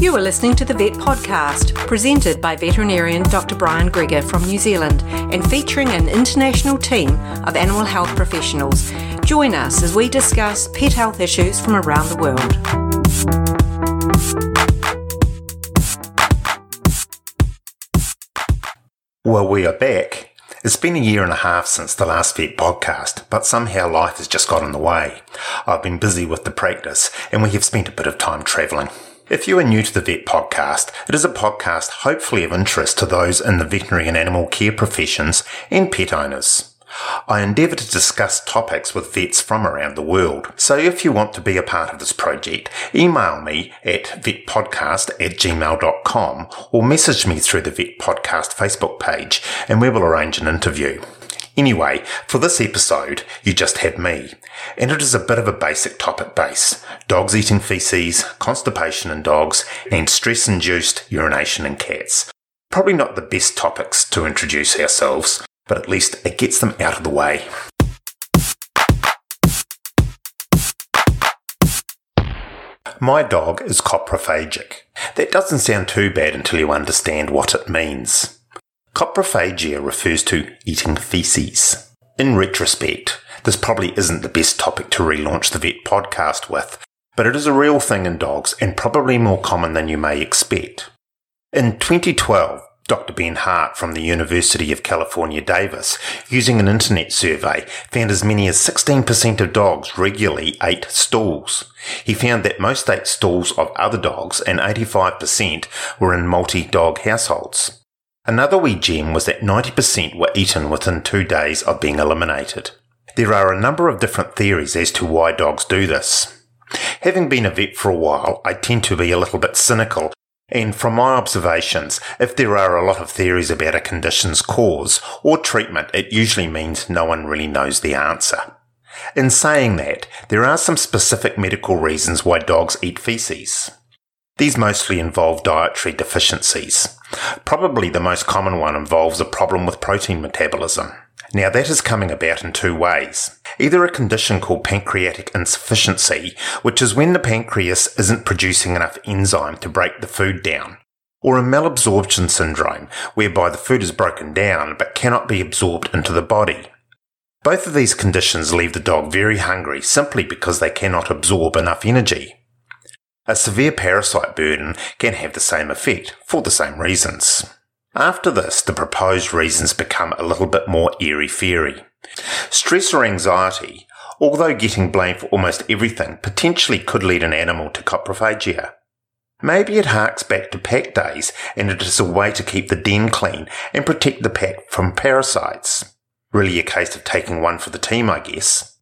You are listening to the Vet Podcast, presented by veterinarian Dr. Brian Greger from New Zealand and featuring an international team of animal health professionals. Join us as we discuss pet health issues from around the world. Well, we are back. It's been a year and a half since the last Vet podcast, but somehow life has just got in the way. I've been busy with the practice and we have spent a bit of time travelling. If you are new to the Vet Podcast, it is a podcast hopefully of interest to those in the veterinary and animal care professions and pet owners. I endeavour to discuss topics with vets from around the world. So if you want to be a part of this project, email me at vetpodcast at gmail.com or message me through the Vet Podcast Facebook page and we will arrange an interview. Anyway, for this episode, you just have me, and it is a bit of a basic topic base dogs eating feces, constipation in dogs, and stress induced urination in cats. Probably not the best topics to introduce ourselves, but at least it gets them out of the way. My dog is coprophagic. That doesn't sound too bad until you understand what it means. Coprophagia refers to eating feces. In retrospect, this probably isn't the best topic to relaunch the vet podcast with, but it is a real thing in dogs and probably more common than you may expect. In 2012, Dr. Ben Hart from the University of California, Davis, using an internet survey, found as many as 16% of dogs regularly ate stools. He found that most ate stools of other dogs and 85% were in multi-dog households. Another wee gem was that 90% were eaten within two days of being eliminated. There are a number of different theories as to why dogs do this. Having been a vet for a while, I tend to be a little bit cynical, and from my observations, if there are a lot of theories about a condition's cause or treatment, it usually means no one really knows the answer. In saying that, there are some specific medical reasons why dogs eat feces. These mostly involve dietary deficiencies. Probably the most common one involves a problem with protein metabolism. Now that is coming about in two ways. Either a condition called pancreatic insufficiency, which is when the pancreas isn't producing enough enzyme to break the food down, or a malabsorption syndrome, whereby the food is broken down but cannot be absorbed into the body. Both of these conditions leave the dog very hungry simply because they cannot absorb enough energy. A severe parasite burden can have the same effect for the same reasons. After this, the proposed reasons become a little bit more airy-fairy. Stress or anxiety, although getting blamed for almost everything, potentially could lead an animal to coprophagia. Maybe it harks back to pack days and it is a way to keep the den clean and protect the pack from parasites. Really a case of taking one for the team, I guess.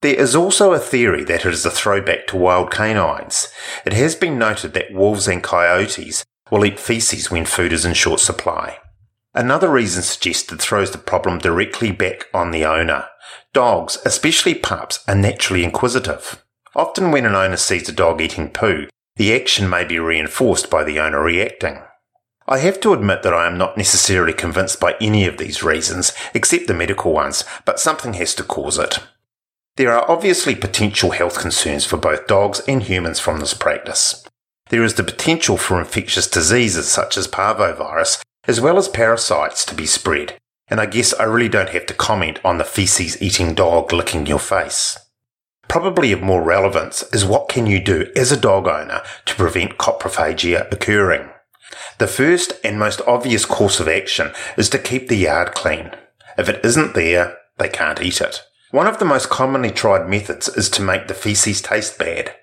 There is also a theory that it is a throwback to wild canines. It has been noted that wolves and coyotes will eat feces when food is in short supply. Another reason suggested throws the problem directly back on the owner. Dogs, especially pups, are naturally inquisitive. Often when an owner sees a dog eating poo, the action may be reinforced by the owner reacting. I have to admit that I am not necessarily convinced by any of these reasons, except the medical ones, but something has to cause it. There are obviously potential health concerns for both dogs and humans from this practice. There is the potential for infectious diseases such as parvovirus, as well as parasites to be spread, and I guess I really don't have to comment on the feces eating dog licking your face. Probably of more relevance is what can you do as a dog owner to prevent coprophagia occurring. The first and most obvious course of action is to keep the yard clean. If it isn't there, they can't eat it. One of the most commonly tried methods is to make the feces taste bad.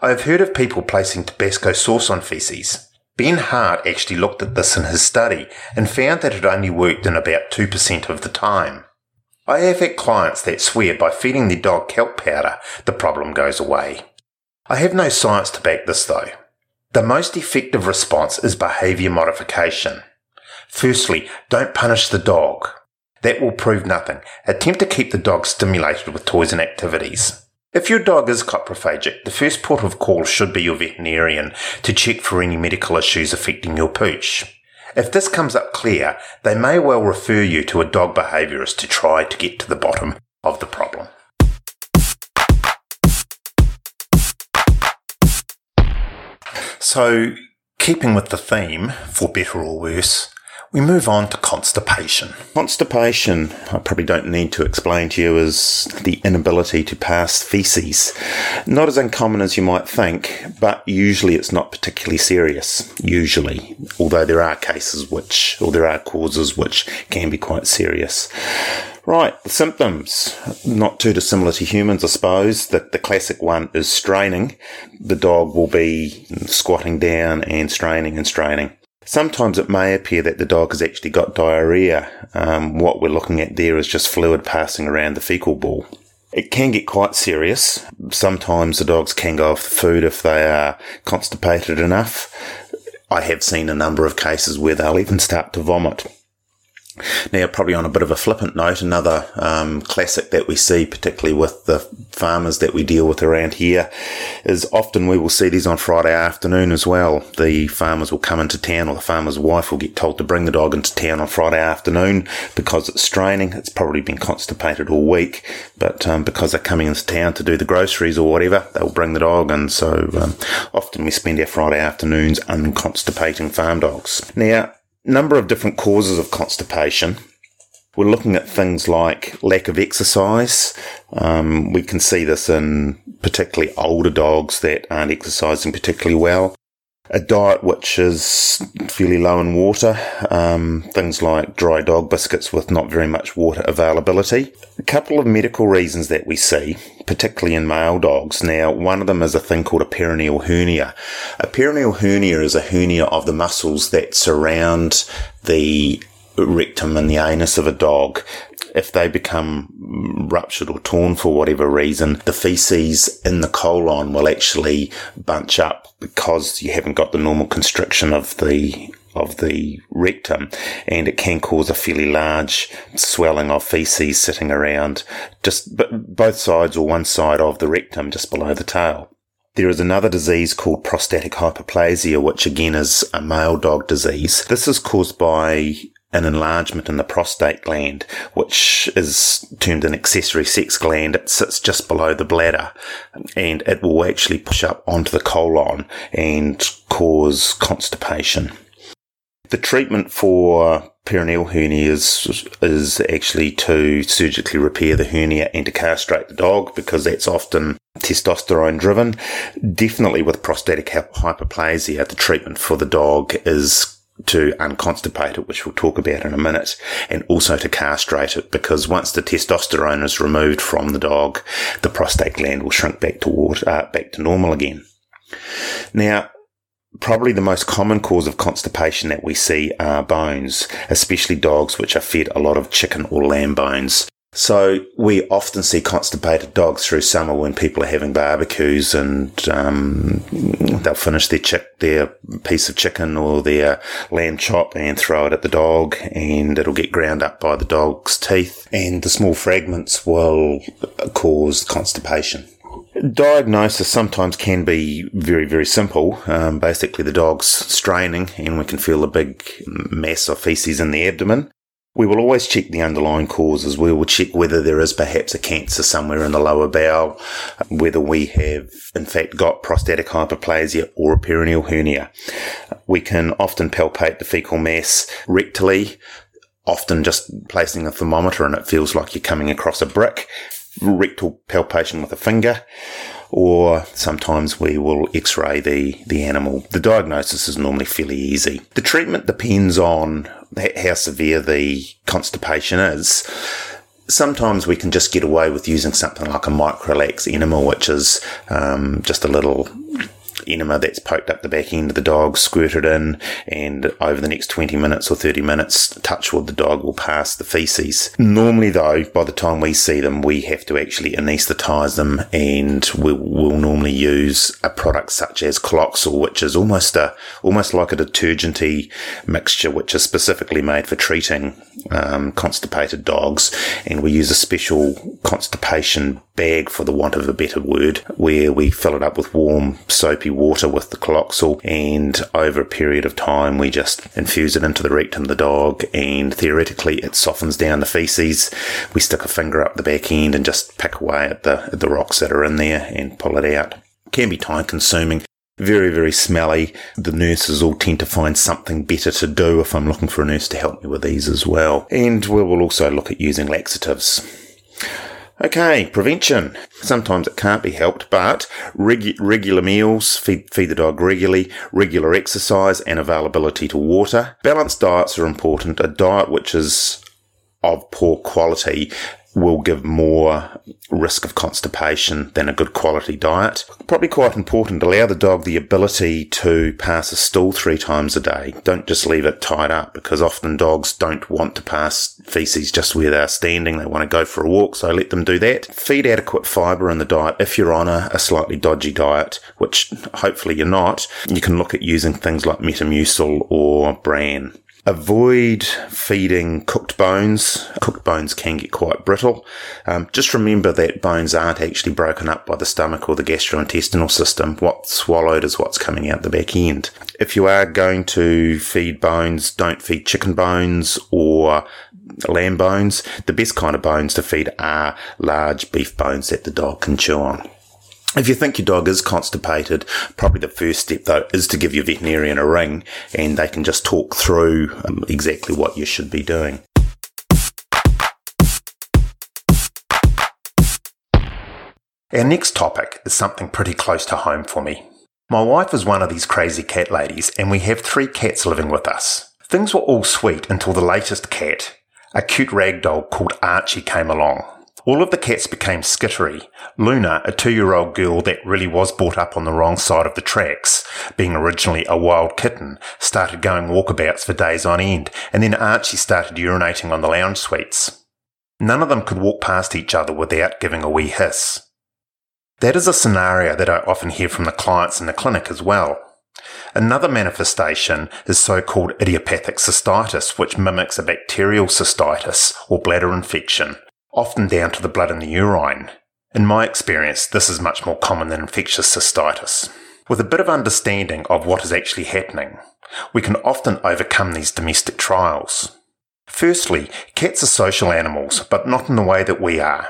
I have heard of people placing Tabasco sauce on feces. Ben Hart actually looked at this in his study and found that it only worked in about 2% of the time. I have had clients that swear by feeding their dog kelp powder, the problem goes away. I have no science to back this though. The most effective response is behaviour modification. Firstly, don't punish the dog. That will prove nothing. Attempt to keep the dog stimulated with toys and activities. If your dog is coprophagic, the first port of call should be your veterinarian to check for any medical issues affecting your pooch. If this comes up clear, they may well refer you to a dog behaviourist to try to get to the bottom of the problem. So, Keeping with the theme, for better or worse, we move on to constipation. Constipation, I probably don't need to explain to you, is the inability to pass feces. Not as uncommon as you might think, but usually it's not particularly serious. Usually, although there are cases which, or there are causes which can be quite serious. Right, the symptoms, not too dissimilar to humans, I suppose. That the classic one is straining. The dog will be squatting down and straining and straining. Sometimes it may appear that the dog has actually got diarrhea. Um, what we're looking at there is just fluid passing around the fecal ball. It can get quite serious. Sometimes the dogs can go off the food if they are constipated enough. I have seen a number of cases where they'll even start to vomit. Now, probably on a bit of a flippant note, another um, classic that we see, particularly with the farmers that we deal with around here, is often we will see these on Friday afternoon as well. The farmers will come into town, or the farmer's wife will get told to bring the dog into town on Friday afternoon because it's straining. It's probably been constipated all week, but um, because they're coming into town to do the groceries or whatever, they'll bring the dog, and so um, often we spend our Friday afternoons unconstipating farm dogs. Now, number of different causes of constipation. We're looking at things like lack of exercise. Um, we can see this in particularly older dogs that aren't exercising particularly well a diet which is fairly low in water, um, things like dry dog biscuits with not very much water availability. A couple of medical reasons that we see, particularly in male dogs. Now, one of them is a thing called a perineal hernia. A perineal hernia is a hernia of the muscles that surround the rectum and the anus of a dog if they become ruptured or torn for whatever reason, the feces in the colon will actually bunch up because you haven't got the normal constriction of the of the rectum and it can cause a fairly large swelling of feces sitting around just both sides or one side of the rectum just below the tail. There is another disease called prostatic hyperplasia, which again is a male dog disease. This is caused by an enlargement in the prostate gland, which is termed an accessory sex gland. It sits just below the bladder and it will actually push up onto the colon and cause constipation. The treatment for perineal hernia is, is actually to surgically repair the hernia and to castrate the dog because that's often testosterone driven. Definitely with prostatic hyperplasia, the treatment for the dog is to unconstipate it, which we'll talk about in a minute, and also to castrate it because once the testosterone is removed from the dog, the prostate gland will shrink back toward uh, back to normal again. Now, probably the most common cause of constipation that we see are bones, especially dogs which are fed a lot of chicken or lamb bones. So we often see constipated dogs through summer when people are having barbecues and um, they'll finish their chick, their piece of chicken or their lamb chop and throw it at the dog and it'll get ground up by the dog's teeth and the small fragments will cause constipation. Diagnosis sometimes can be very, very simple. Um, basically, the dog's straining and we can feel a big mass of feces in the abdomen. We will always check the underlying causes. We will check whether there is perhaps a cancer somewhere in the lower bowel, whether we have in fact got prostatic hyperplasia or a perineal hernia. We can often palpate the fecal mass rectally, often just placing a thermometer and it feels like you're coming across a brick. Rectal palpation with a finger or sometimes we will x-ray the, the animal. The diagnosis is normally fairly easy. The treatment depends on how severe the constipation is. Sometimes we can just get away with using something like a microlax enema, which is um, just a little enema that's poked up the back end of the dog, squirted in, and over the next 20 minutes or 30 minutes, touch wood, the dog will pass the feces. Normally, though, by the time we see them, we have to actually anaesthetize them, and we'll, normally use a product such as Coloxyl, which is almost a almost like a detergenty mixture, which is specifically made for treating um, constipated dogs, and we use a special constipation bag, for the want of a better word, where we fill it up with warm soapy water with the Coloxyl and over a period of time we just infuse it into the rectum of the dog and theoretically it softens down the feces. We stick a finger up the back end and just pick away at the, at the rocks that are in there and pull it out. Can be time consuming. Very, very smelly. The nurses all tend to find something better to do if I'm looking for a nurse to help me with these as well. And we will also look at using laxatives. Okay, prevention. Sometimes it can't be helped, but regu- regular meals, feed, feed the dog regularly, regular exercise and availability to water. Balanced diets are important. A diet which is of poor quality will give more risk of constipation than a good quality diet. Probably quite important. Allow the dog the ability to pass a stool three times a day. Don't just leave it tied up because often dogs don't want to pass feces just where they're standing. They want to go for a walk, so let them do that. Feed adequate fibre in the diet. If you're on a, a slightly dodgy diet, which hopefully you're not, you can look at using things like Metamucil or Bran. Avoid feeding cooked bones. Cooked bones can get quite brittle. Um, just remember that bones aren't actually broken up by the stomach or the gastrointestinal system. What's swallowed is what's coming out the back end. If you are going to feed bones, don't feed chicken bones or lamb bones. The best kind of bones to feed are large beef bones that the dog can chew on. If you think your dog is constipated, probably the first step though is to give your veterinarian a ring and they can just talk through um, exactly what you should be doing. Our next topic is something pretty close to home for me. My wife is one of these crazy cat ladies and we have three cats living with us. Things were all sweet until the latest cat, a cute ragdoll called Archie, came along. All of the cats became skittery. Luna, a two year old girl that really was brought up on the wrong side of the tracks, being originally a wild kitten, started going walkabouts for days on end, and then Archie started urinating on the lounge suites. None of them could walk past each other without giving a wee hiss. That is a scenario that I often hear from the clients in the clinic as well. Another manifestation is so-called idiopathic cystitis, which mimics a bacterial cystitis or bladder infection, often down to the blood in the urine. In my experience, this is much more common than infectious cystitis. With a bit of understanding of what is actually happening, we can often overcome these domestic trials. Firstly, cats are social animals, but not in the way that we are.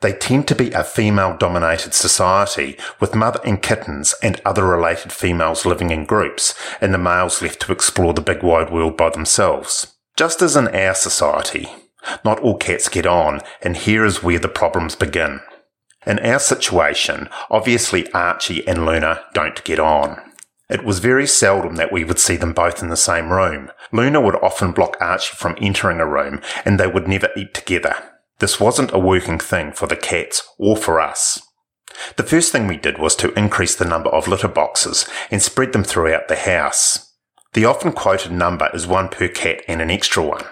They tend to be a female dominated society with mother and kittens and other related females living in groups and the males left to explore the big wide world by themselves. Just as in our society, not all cats get on, and here is where the problems begin. In our situation, obviously Archie and Luna don't get on. It was very seldom that we would see them both in the same room. Luna would often block Archie from entering a room, and they would never eat together. This wasn't a working thing for the cats or for us. The first thing we did was to increase the number of litter boxes and spread them throughout the house. The often quoted number is one per cat and an extra one.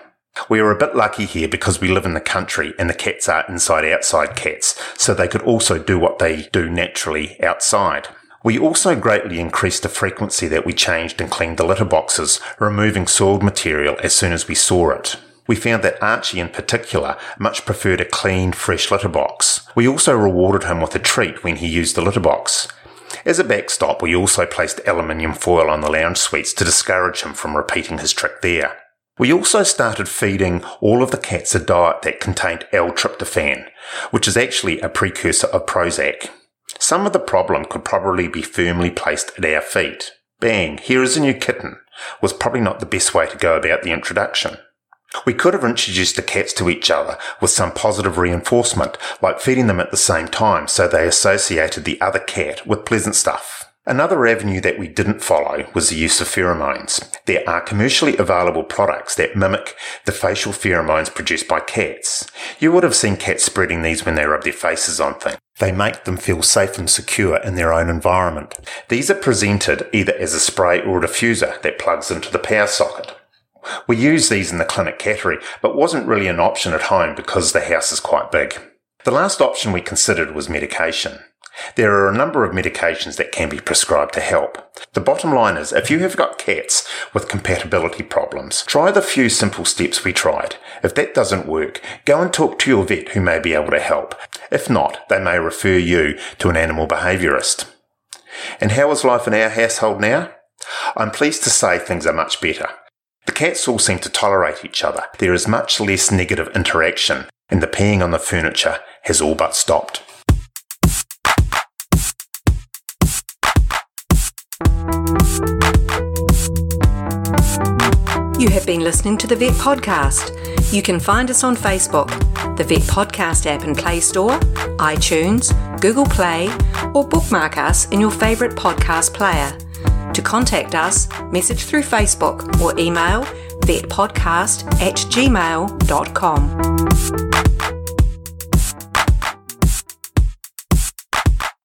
We are a bit lucky here because we live in the country and the cats are inside outside cats, so they could also do what they do naturally outside. We also greatly increased the frequency that we changed and cleaned the litter boxes, removing soiled material as soon as we saw it. We found that Archie in particular much preferred a clean, fresh litter box. We also rewarded him with a treat when he used the litter box. As a backstop, we also placed aluminium foil on the lounge suites to discourage him from repeating his trick there. We also started feeding all of the cats a diet that contained L-tryptophan, which is actually a precursor of Prozac. Some of the problem could probably be firmly placed at our feet. Bang, here is a new kitten, was probably not the best way to go about the introduction. We could have introduced the cats to each other with some positive reinforcement, like feeding them at the same time so they associated the other cat with pleasant stuff. Another avenue that we didn't follow was the use of pheromones. There are commercially available products that mimic the facial pheromones produced by cats. You would have seen cats spreading these when they rub their faces on things. They make them feel safe and secure in their own environment. These are presented either as a spray or a diffuser that plugs into the power socket. We use these in the clinic cattery, but wasn't really an option at home because the house is quite big. The last option we considered was medication. There are a number of medications that can be prescribed to help. The bottom line is, if you have got cats with compatibility problems, try the few simple steps we tried. If that doesn't work, go and talk to your vet who may be able to help. If not, they may refer you to an animal behaviourist. And how is life in our household now? I'm pleased to say things are much better. The cats all seem to tolerate each other. There is much less negative interaction, and the peeing on the furniture has all but stopped. You have been listening to the Vet Podcast. You can find us on Facebook, the Vet Podcast app in Play Store, iTunes, Google Play, or bookmark us in your favourite podcast player. To contact us, message through Facebook or email vetpodcast at gmail.com.